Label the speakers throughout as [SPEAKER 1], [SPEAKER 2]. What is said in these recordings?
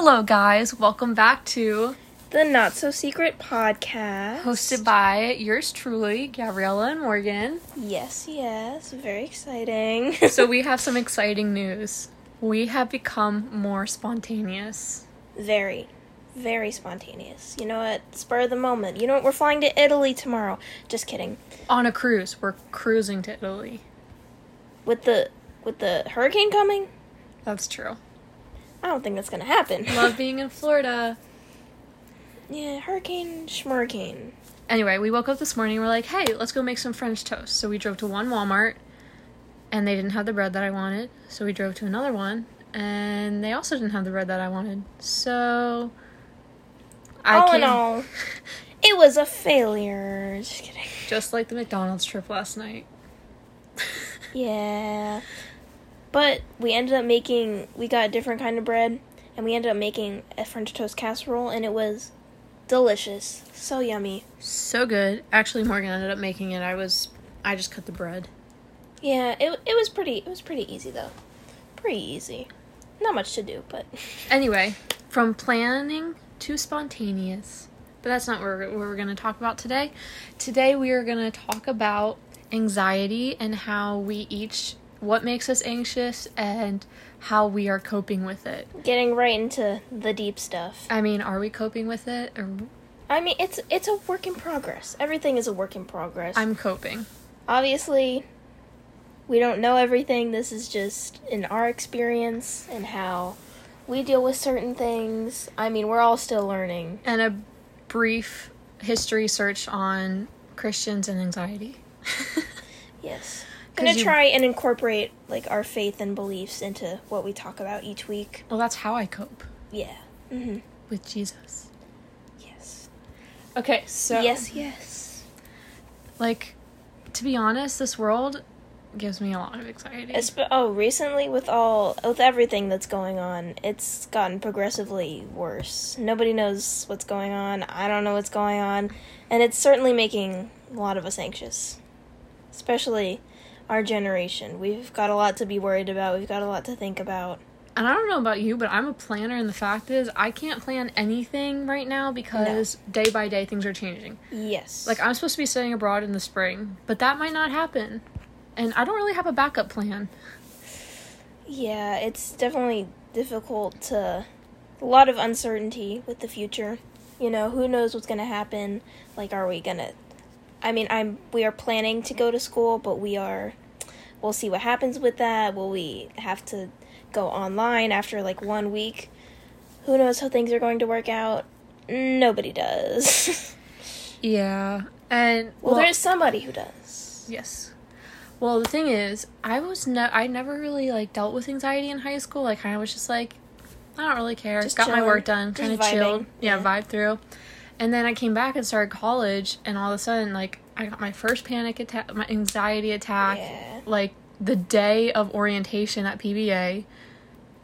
[SPEAKER 1] Hello, guys. Welcome back to
[SPEAKER 2] The Not So Secret Podcast.
[SPEAKER 1] hosted by yours truly, Gabriella and Morgan.
[SPEAKER 2] Yes, yes. Very exciting.
[SPEAKER 1] So we have some exciting news. We have become more spontaneous.
[SPEAKER 2] very, very spontaneous. You know what? Spur of the moment. You know what? We're flying to Italy tomorrow. Just kidding.
[SPEAKER 1] On a cruise, we're cruising to Italy.
[SPEAKER 2] With the with the hurricane coming,
[SPEAKER 1] That's true.
[SPEAKER 2] I don't think that's gonna happen.
[SPEAKER 1] Love being in Florida.
[SPEAKER 2] yeah, hurricane, schmurricane.
[SPEAKER 1] Anyway, we woke up this morning. We're like, hey, let's go make some French toast. So we drove to one Walmart, and they didn't have the bread that I wanted. So we drove to another one, and they also didn't have the bread that I wanted. So I
[SPEAKER 2] all in
[SPEAKER 1] came-
[SPEAKER 2] all, it was a failure. Just kidding.
[SPEAKER 1] just like the McDonald's trip last night.
[SPEAKER 2] Yeah. But we ended up making we got a different kind of bread and we ended up making a French toast casserole and it was delicious. So yummy.
[SPEAKER 1] So good. Actually, Morgan ended up making it. I was, I just cut the bread.
[SPEAKER 2] Yeah, it it was pretty it was pretty easy though. Pretty easy. Not much to do, but
[SPEAKER 1] Anyway, from planning to spontaneous. But that's not what we're, what we're going to talk about today. Today, we are going to talk about anxiety and how we each, what makes us anxious and how we are coping with it.
[SPEAKER 2] getting right into the deep stuff.
[SPEAKER 1] I mean, are we coping with it? Or
[SPEAKER 2] I mean, it's it's a work in progress. Everything is a work in progress.
[SPEAKER 1] I'm coping.
[SPEAKER 2] Obviously, we don't know everything. This is just in our experience and how we deal with certain things. I mean, we're all still learning.
[SPEAKER 1] And a brief history search on Christians and anxiety.
[SPEAKER 2] Yes. Gonna
[SPEAKER 1] you-
[SPEAKER 2] try and incorporate like our faith and beliefs into what we talk about each week.
[SPEAKER 1] well, that's how I cope
[SPEAKER 2] Yeah. Mm-hmm.
[SPEAKER 1] with Jesus.
[SPEAKER 2] Yes.
[SPEAKER 1] Okay, so
[SPEAKER 2] Yes. Yes.
[SPEAKER 1] like to be honest, this world gives me a lot of anxiety.
[SPEAKER 2] Espe- oh, recently with all with everything that's going on, it's gotten progressively worse. Nobody knows what's going on. I don't know what's going on, and it's certainly making a lot of us anxious. Especially our generation. We've got a lot to be worried about. We've got a lot to think about.
[SPEAKER 1] and I don't know about you, but I'm a planner, and the fact is, I can't plan anything right now because day by day things are changing.
[SPEAKER 2] Yes.
[SPEAKER 1] Like I'm supposed to be studying abroad in the spring, but that might not happen, and I don't really have a backup plan.
[SPEAKER 2] Yeah, it's definitely difficult to a lot of uncertainty with the future. You know, who knows what's going to happen? Like are we going to I mean, I'm we are planning to go to school, but we are we'll see what happens with that. Will we have to go online after like 1 week? Who knows how things are going to work out? Nobody does.
[SPEAKER 1] Yeah, and
[SPEAKER 2] well, there's somebody who does.
[SPEAKER 1] Yes. Well, the thing is, I was ne- I never really like dealt with anxiety in high school. I kind of was just like, I don't really care.
[SPEAKER 2] Just
[SPEAKER 1] Got my work done, kind of chilled. Yeah,
[SPEAKER 2] Yeah.
[SPEAKER 1] vibe through. And then I came back and started college, and all of a sudden, like, I got my first panic attack, my anxiety attack,
[SPEAKER 2] Yeah.
[SPEAKER 1] like the day of orientation at PBA.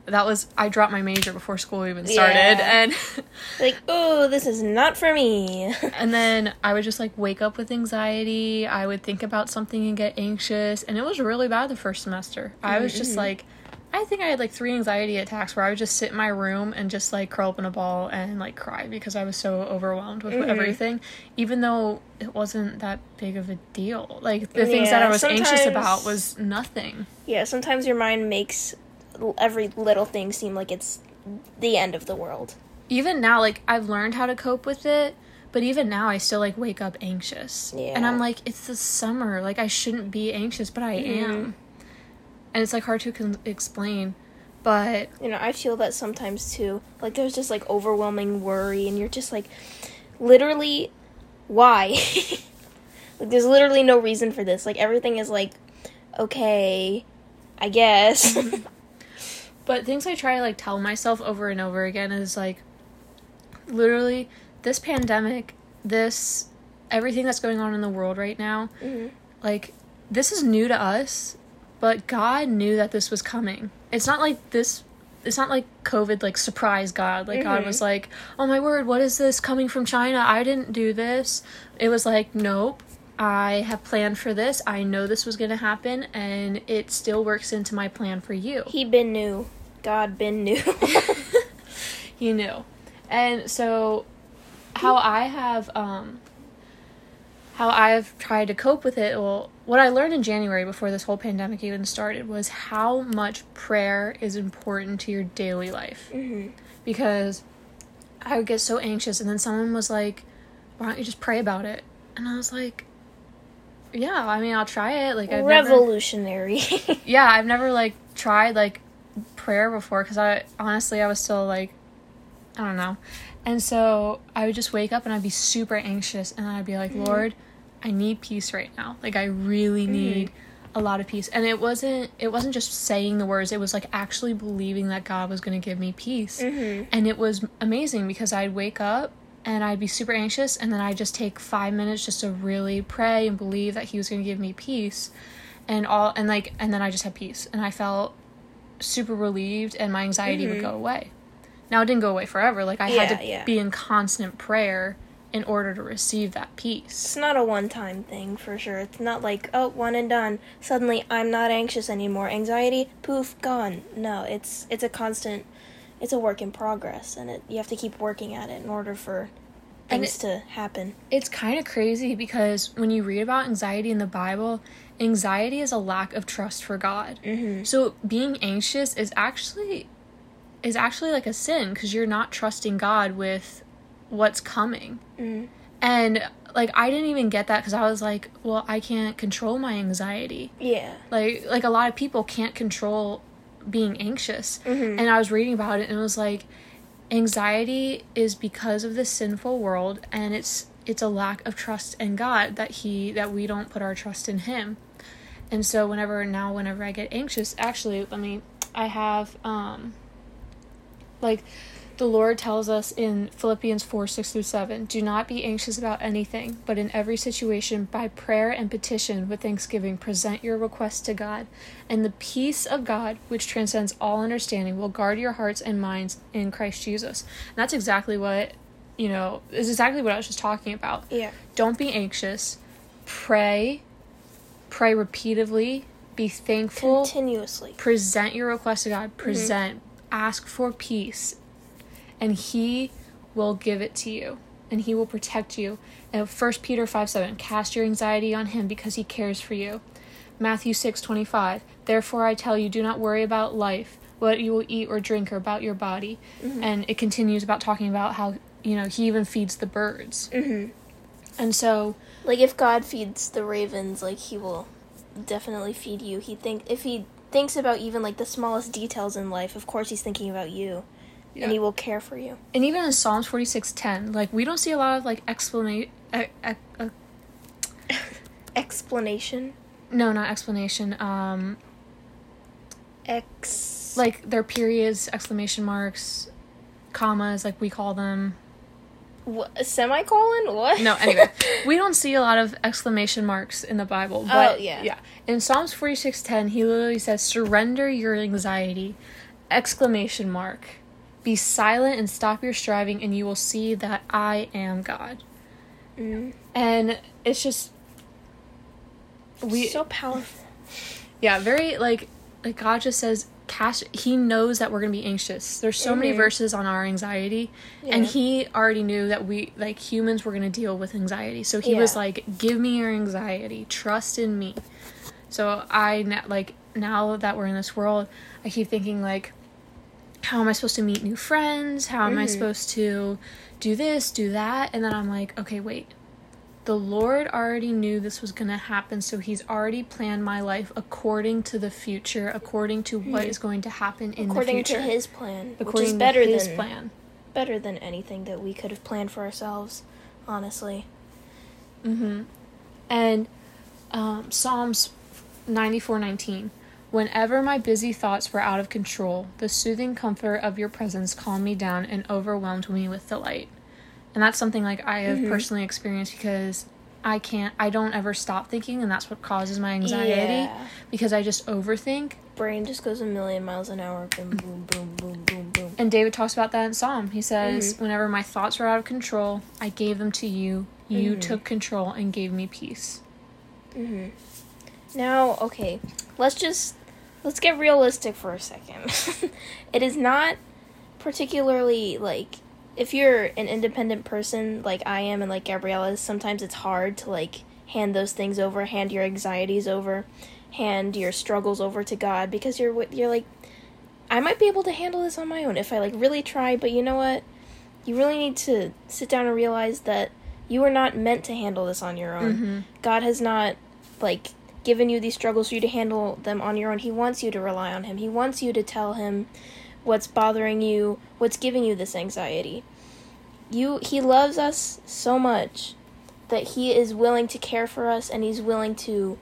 [SPEAKER 1] That was I dropped my major before school even started,
[SPEAKER 2] Yeah.
[SPEAKER 1] and
[SPEAKER 2] Like, "Oh, this is not for me."
[SPEAKER 1] And then I would just like wake up with anxiety. I would think about something and get anxious. And it was really bad the first semester. I was just mm-hmm. like, I think I had like three anxiety attacks where I would just sit in my room and just like curl up in a ball and like cry because I was so overwhelmed with everything, even though it wasn't that big of a deal. Like the things that I was anxious about was nothing.
[SPEAKER 2] Yeah, sometimes your mind makes every little thing seem like it's the end of the world.
[SPEAKER 1] even now like i've learned how to cope with it but even now i still like wake up anxious and i'm like it's the summer like i shouldn't be anxious but i
[SPEAKER 2] Mm-hmm.
[SPEAKER 1] am and it's like hard to con- explain but
[SPEAKER 2] You know, I feel that sometimes too. Like there's just like overwhelming worry and you're just like literally why? like there's literally no reason for this. Like everything is like okay, I guess.
[SPEAKER 1] but things i try to like tell myself over and over again is like literally this pandemic this everything that's going on in the world right now
[SPEAKER 2] Mhm.
[SPEAKER 1] like this is new to us but god knew that this was coming it's not like this it's not like covid like surprised god like god
[SPEAKER 2] Mhm.
[SPEAKER 1] was like oh my word what is this coming from china i didn't do this it was like nope i have planned for this i know this was going to happen and it still works into my plan for you
[SPEAKER 2] He been knew. God been knew.
[SPEAKER 1] he knew. And so how I have um how I've tried to cope with it, well, what I learned in January before this whole pandemic even started was how much prayer is important to your daily life.
[SPEAKER 2] Mm-hmm.
[SPEAKER 1] Because I would get so anxious, and then someone was like, Why don't you just pray about it? And I was like, Yeah, I mean, I'll try it. Like, I've never,
[SPEAKER 2] Revolutionary.
[SPEAKER 1] yeah, I've never like tried like prayer before because I honestly I was still like I don't know. And so I would just wake up and I'd be super anxious and I'd be like,
[SPEAKER 2] Mm-hmm.
[SPEAKER 1] "Lord, I need peace right now. Like I really need a lot of peace." And it wasn't it wasn't just saying the words, it was like actually believing that God was going to give me peace.
[SPEAKER 2] mm-hmm.
[SPEAKER 1] And it was amazing because I'd wake up and I'd be super anxious and then I'd just take 5 minutes just to really pray and believe that he was going to give me peace. And all and like and then I just had peace and I felt super relieved and my anxiety would
[SPEAKER 2] Mhm.
[SPEAKER 1] go away. Now it didn't go away forever. Like I had to
[SPEAKER 2] yeah.
[SPEAKER 1] be in constant prayer in order to receive that peace.
[SPEAKER 2] It's not a one time thing for sure. It's not like, oh, one and done. Suddenly I'm not anxious anymore. Anxiety, poof, gone. No, it's it's a constant it's a work in progress and it you have to keep working at it in order for things to happen.
[SPEAKER 1] It's kind of crazy because when you read about anxiety in the Bible, anxiety is a lack of trust for God.
[SPEAKER 2] Mm-hmm.
[SPEAKER 1] So being anxious is actually is actually like a sin because you're not trusting God with what's coming.
[SPEAKER 2] Mm.
[SPEAKER 1] And like I didn't even get that because I was like, well, I can't control my anxiety.
[SPEAKER 2] Yeah.
[SPEAKER 1] Like like a lot of people can't control being anxious.
[SPEAKER 2] Mhm.
[SPEAKER 1] And I was reading about it and it was like anxiety is because of the sinful world and it's it's a lack of trust in God that he that we don't put our trust in him. And so whenever now whenever I get anxious, actually let me I have um like the Lord tells us in Philippians 4 6 through 7 Do not be anxious about anything, but in every situation, by prayer and petition with thanksgiving, present your requests to God. And the peace of God, which transcends all understanding, will guard your hearts and minds in Christ Jesus. And that's exactly what, you know, is exactly what I was just talking about.
[SPEAKER 2] Yeah.
[SPEAKER 1] Don't be anxious. Pray. Pray repeatedly. Be thankful
[SPEAKER 2] Continuously.
[SPEAKER 1] present your request to God, mm-hmm. present, ask for peace, and He will give it to you, and He will protect you. And 1 Peter 5 7, cast your anxiety on Him because He cares for you. Matthew six twenty five, therefore I tell you, do not worry about life, what you will eat or drink, or about your body. And it continues about talking about how, you know, He even feeds the birds.
[SPEAKER 2] Mm-hmm.
[SPEAKER 1] And so,
[SPEAKER 2] Like if God feeds the ravens, like he will definitely feed you. He think if he thinks about even like the smallest details in life, of course he's thinking about you.
[SPEAKER 1] Yeah.
[SPEAKER 2] And he will care for you.
[SPEAKER 1] and even in Psalms forty six ten, like, we don't see a lot of, like, explanation. Uh, uh,
[SPEAKER 2] Explanation.
[SPEAKER 1] no, not explanation. Um,
[SPEAKER 2] Ex
[SPEAKER 1] like their periods, exclamation marks, commas, like we call them.
[SPEAKER 2] What, semicolon? What?
[SPEAKER 1] No, anyway, we don't see a lot of exclamation marks in the Bible. But
[SPEAKER 2] Oh, yeah.
[SPEAKER 1] yeah. In Psalms forty six ten, he literally says, "Surrender your anxiety!" Exclamation mark. Be silent and stop your striving, and you will see that I am God.
[SPEAKER 2] Mm.
[SPEAKER 1] And it's just we
[SPEAKER 2] so powerful.
[SPEAKER 1] Yeah, very like like God just says cast he knows that we're going to be anxious. There's so many
[SPEAKER 2] Mhm.
[SPEAKER 1] verses on our anxiety and he already knew that we like humans were going to deal with anxiety. So he was like give me your anxiety, trust in me. So I like now that we're in this world, I keep thinking like how am I supposed to meet new friends? How am I
[SPEAKER 2] Mhm.
[SPEAKER 1] supposed to do this, do that? And then I'm like, okay, wait. The Lord already knew this was going to happen, so He's already planned my life according to the future, according to what
[SPEAKER 2] Mhm.
[SPEAKER 1] is going to happen in
[SPEAKER 2] According
[SPEAKER 1] the future.
[SPEAKER 2] According to his plan,
[SPEAKER 1] according
[SPEAKER 2] which is better
[SPEAKER 1] to His
[SPEAKER 2] than
[SPEAKER 1] plan.
[SPEAKER 2] better than anything that we could have planned for ourselves, honestly.
[SPEAKER 1] Mm-hmm. And um, Psalms ninety four nineteen. Whenever my busy thoughts were out of control, the soothing comfort of your presence calmed me down and overwhelmed me with delight. And that's something like I have
[SPEAKER 2] Mhm.
[SPEAKER 1] personally experienced because I can't, I don't ever stop thinking, and that's what causes my anxiety
[SPEAKER 2] Yeah.
[SPEAKER 1] because I just overthink.
[SPEAKER 2] Brain just goes a million miles an hour. Boom, boom, boom, boom, boom, boom.
[SPEAKER 1] And David talks about that in Psalm. He says,
[SPEAKER 2] Mhm.
[SPEAKER 1] Whenever my thoughts were out of control, I gave them to you. You
[SPEAKER 2] Mhm.
[SPEAKER 1] took control and gave me peace.
[SPEAKER 2] hmm Now, okay, let's just let's get realistic for a second. it is not particularly like if you're an independent person like I am and like Gabriella is, sometimes it's hard to like hand those things over, hand your anxieties over, hand your struggles over to God because you're you're like I might be able to handle this on my own if I like really try, but you know what? You really need to sit down and realize that you are not meant to handle this on your own.
[SPEAKER 1] Mm-hmm.
[SPEAKER 2] God has not like given you these struggles for you to handle them on your own. He wants you to rely on him. He wants you to tell him what's bothering you, what's giving you this anxiety. You he loves us so much that he is willing to care for us and he's willing to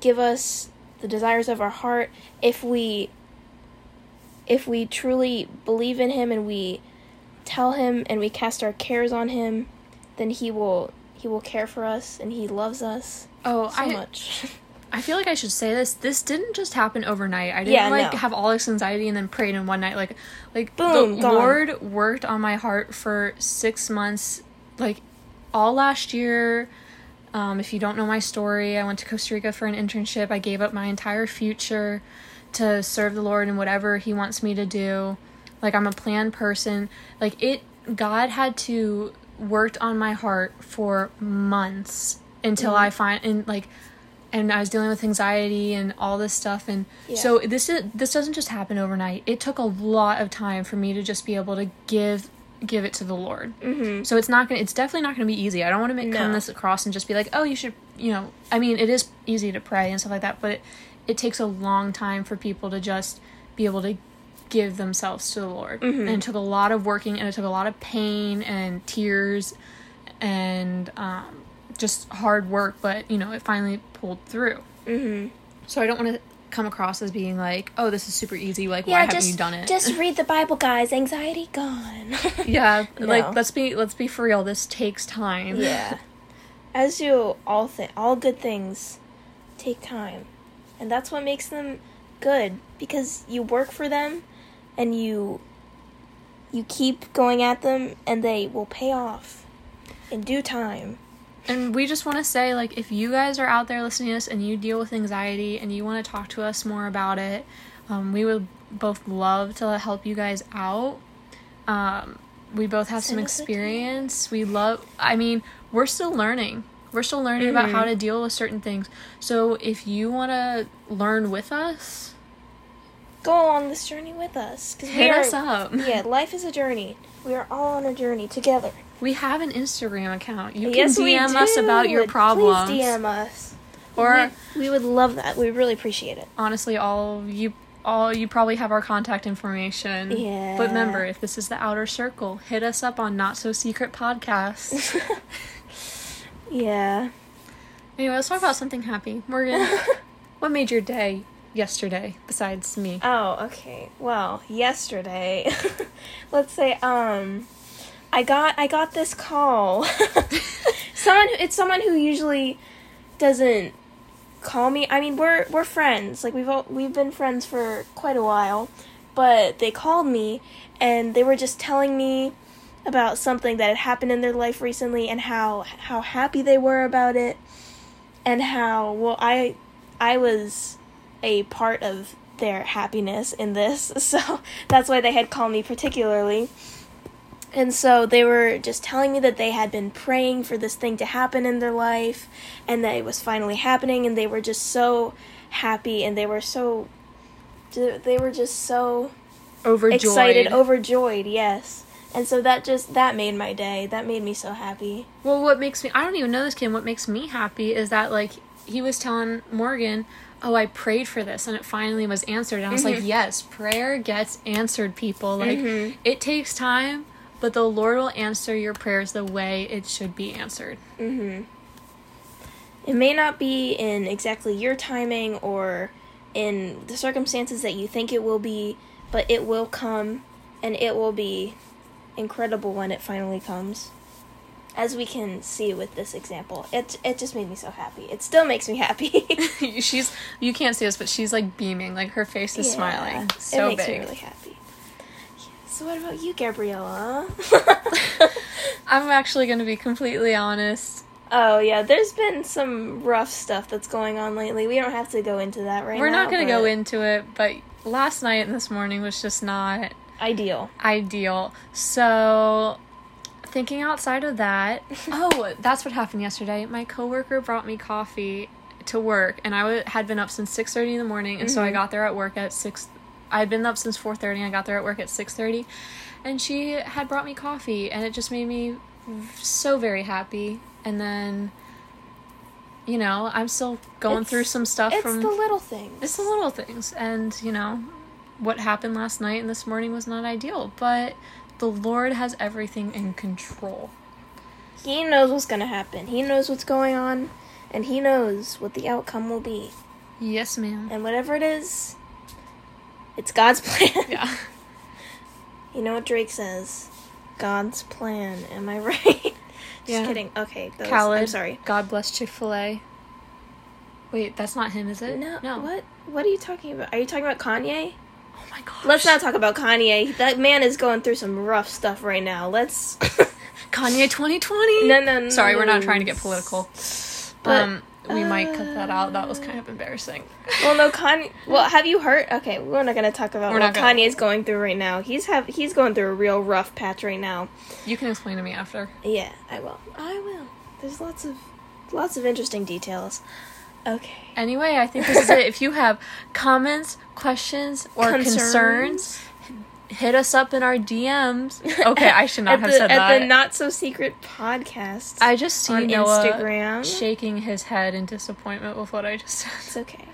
[SPEAKER 2] give us the desires of our heart if we if we truly believe in him and we tell him and we cast our cares on him then he will he will care for us and he loves us
[SPEAKER 1] Oh,
[SPEAKER 2] so
[SPEAKER 1] I
[SPEAKER 2] much
[SPEAKER 1] I feel like I should say this. This didn't just happen overnight. I didn't
[SPEAKER 2] Yeah,
[SPEAKER 1] like
[SPEAKER 2] no.
[SPEAKER 1] have all this anxiety and then prayed in one night. Like, like
[SPEAKER 2] Boom,
[SPEAKER 1] the
[SPEAKER 2] gone.
[SPEAKER 1] Lord worked on my heart for six months. Like all last year. Um, if you don't know my story, I went to Costa Rica for an internship. I gave up my entire future to serve the Lord in whatever He wants me to do. Like I'm a planned person. Like it, God had to worked on my heart for months until I find and like and I was dealing with anxiety and all this stuff and
[SPEAKER 2] Yeah.
[SPEAKER 1] so this is this doesn't just happen overnight. It took a lot of time for me to just be able to give give it to the Lord.
[SPEAKER 2] mm-hmm.
[SPEAKER 1] So it's not gonna it's definitely not gonna be easy. I don't want to make come this across and just be like, oh, you should you know. I mean, it is easy to pray and stuff like that, but it, it takes a long time for people to just be able to give themselves to the Lord.
[SPEAKER 2] Mhm.
[SPEAKER 1] And it took a lot of working and it took a lot of pain and tears and um, just hard work, but you know, it finally pulled through.
[SPEAKER 2] Mm-hmm.
[SPEAKER 1] So I don't want to come across as being like, oh, this is super easy. Like, why
[SPEAKER 2] Yeah,
[SPEAKER 1] haven't
[SPEAKER 2] just
[SPEAKER 1] you done it?
[SPEAKER 2] just read the Bible, guys. Anxiety gone.
[SPEAKER 1] yeah,
[SPEAKER 2] No.
[SPEAKER 1] like let's be let's be for real. This takes time.
[SPEAKER 2] yeah. As you all think, all good things take time. And that's what makes them good because you work for them and you you keep going at them and they will pay off in due time.
[SPEAKER 1] And we just want to say, like, if you guys are out there listening to us and you deal with anxiety and you want to talk to us more about it, um, we would both love to help you guys out. Um, we both have some
[SPEAKER 2] Send a
[SPEAKER 1] experience. We love, I mean, we're still learning. We're still learning about how
[SPEAKER 2] Mhm.
[SPEAKER 1] to deal with certain things. So if you want to learn with us,
[SPEAKER 2] Go along this journey with us we
[SPEAKER 1] hit
[SPEAKER 2] are
[SPEAKER 1] us up.
[SPEAKER 2] Yeah, life is a journey. We are all on a journey together.
[SPEAKER 1] We have an Instagram account. You can
[SPEAKER 2] yes, we
[SPEAKER 1] DM us about your problems.
[SPEAKER 2] Please DM us.
[SPEAKER 1] Or
[SPEAKER 2] we, we would love that. We really appreciate it.
[SPEAKER 1] honestly all you all you probably have our contact information
[SPEAKER 2] Yeah.
[SPEAKER 1] but remember if this is the outer circle hit us up on not so secret podcast
[SPEAKER 2] yeah.
[SPEAKER 1] anyway let's talk about something happy morgan what made your day yesterday besides me
[SPEAKER 2] Oh, okay. Well, yesterday, let's say um I got I got this call. someone it's someone who usually doesn't call me. I mean, we're we're friends. Like we've all, we've been friends for quite a while, but they called me and they were just telling me about something that had happened in their life recently and how how happy they were about it and how well I I was a part of their happiness in this. So that's why they had called me particularly. And so they were just telling me that they had been praying for this thing to happen in their life and that it was finally happening and they were just so happy and they were so they were just so
[SPEAKER 1] overjoyed
[SPEAKER 2] excited, overjoyed, yes. And so that just that made my day. That made me so happy.
[SPEAKER 1] well what makes me i don't even know this kid what makes me happy is that like he was telling morgan oh i prayed for this and it finally was answered and i was like
[SPEAKER 2] Mhm.
[SPEAKER 1] yes prayer gets answered people like
[SPEAKER 2] Mhm.
[SPEAKER 1] it takes time but the lord will answer your prayers the way it should be answered
[SPEAKER 2] Mhm. It may not be in exactly your timing or in the circumstances that you think it will be, but it will come and it will be incredible when it finally comes. As we can see with this example. It it just made me so happy. It still makes me happy.
[SPEAKER 1] she's you can't see us but she's like beaming like her face is
[SPEAKER 2] Yeah,
[SPEAKER 1] smiling so
[SPEAKER 2] it makes
[SPEAKER 1] big
[SPEAKER 2] me really happy. Yeah, So what about you, Gabriella?
[SPEAKER 1] i'm actually going to be completely honest
[SPEAKER 2] oh yeah, there's been some rough stuff that's going on lately. We don't have to go into that right now.
[SPEAKER 1] we're not going to go into it but last night and this morning was just not
[SPEAKER 2] Ideal.
[SPEAKER 1] ideal. So, thinking outside of that, oh, that's what happened yesterday. My coworker brought me coffee to work, and I w- had been up since six thirty in the morning, and so I mm-hmm. got there at work at six. I had been up since four thirty. I got there at work at six thirty, and she had brought me coffee, and it just made me so very happy. And then, you know, I'm still going
[SPEAKER 2] It's-
[SPEAKER 1] through some stuff
[SPEAKER 2] It's
[SPEAKER 1] from
[SPEAKER 2] the little things.
[SPEAKER 1] it's the little things and you know what happened last night and this morning was not ideal but the lord has everything in control
[SPEAKER 2] He knows what's gonna happen. He knows what's going on, and he knows what the outcome will be.
[SPEAKER 1] yes ma'am
[SPEAKER 2] And whatever it is, it's God's plan.
[SPEAKER 1] yeah
[SPEAKER 2] You know what Drake says? God's plan. Am I right? Just
[SPEAKER 1] Yeah.
[SPEAKER 2] kidding. Okay, was-
[SPEAKER 1] Khaled,
[SPEAKER 2] I'm sorry.
[SPEAKER 1] god bless chick-fil-a wait that's not him is it
[SPEAKER 2] No,
[SPEAKER 1] no
[SPEAKER 2] What? What are you talking about? Are you talking about Kanye?
[SPEAKER 1] Oh my god
[SPEAKER 2] Let's not talk about Kanye. That man is going through some rough stuff right now. Let's.
[SPEAKER 1] kanye 2020
[SPEAKER 2] no, no, no.
[SPEAKER 1] sorry we're not trying to get political
[SPEAKER 2] But,
[SPEAKER 1] um we might cut that out that was kind of embarrassing
[SPEAKER 2] Well, no, Kanye. Well, have you heard? Okay, we're not gonna talk about
[SPEAKER 1] We're
[SPEAKER 2] what
[SPEAKER 1] gonna-
[SPEAKER 2] Kanye's going through right now. He's have he's going through a real rough patch right now.
[SPEAKER 1] you can explain to me after
[SPEAKER 2] Yeah, I will. I will. There's lots of lots of interesting details. Okay.
[SPEAKER 1] anyway i think this is it if you have comments questions or concerns hit us up in our DMs. Okay, I should not have
[SPEAKER 2] the,
[SPEAKER 1] said
[SPEAKER 2] at
[SPEAKER 1] that.
[SPEAKER 2] At the not so secret podcast.
[SPEAKER 1] I just see
[SPEAKER 2] on
[SPEAKER 1] Noah
[SPEAKER 2] Instagram.
[SPEAKER 1] shaking his head in disappointment with what I just said.
[SPEAKER 2] it's okay.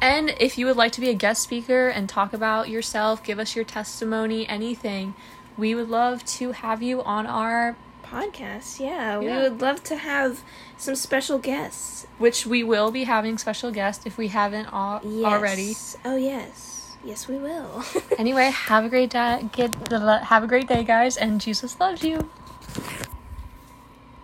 [SPEAKER 1] And if you would like to be a guest speaker and talk about yourself, give us your testimony, anything, we would love to have you on our
[SPEAKER 2] Podcast. Yeah, we would love to have some special guests.
[SPEAKER 1] which we will be having special guests if we haven't al-
[SPEAKER 2] Yes.
[SPEAKER 1] already.
[SPEAKER 2] Oh yes. Yes, we will.
[SPEAKER 1] Anyway, have a great day. Get the have a great day, guys, and Jesus loves you.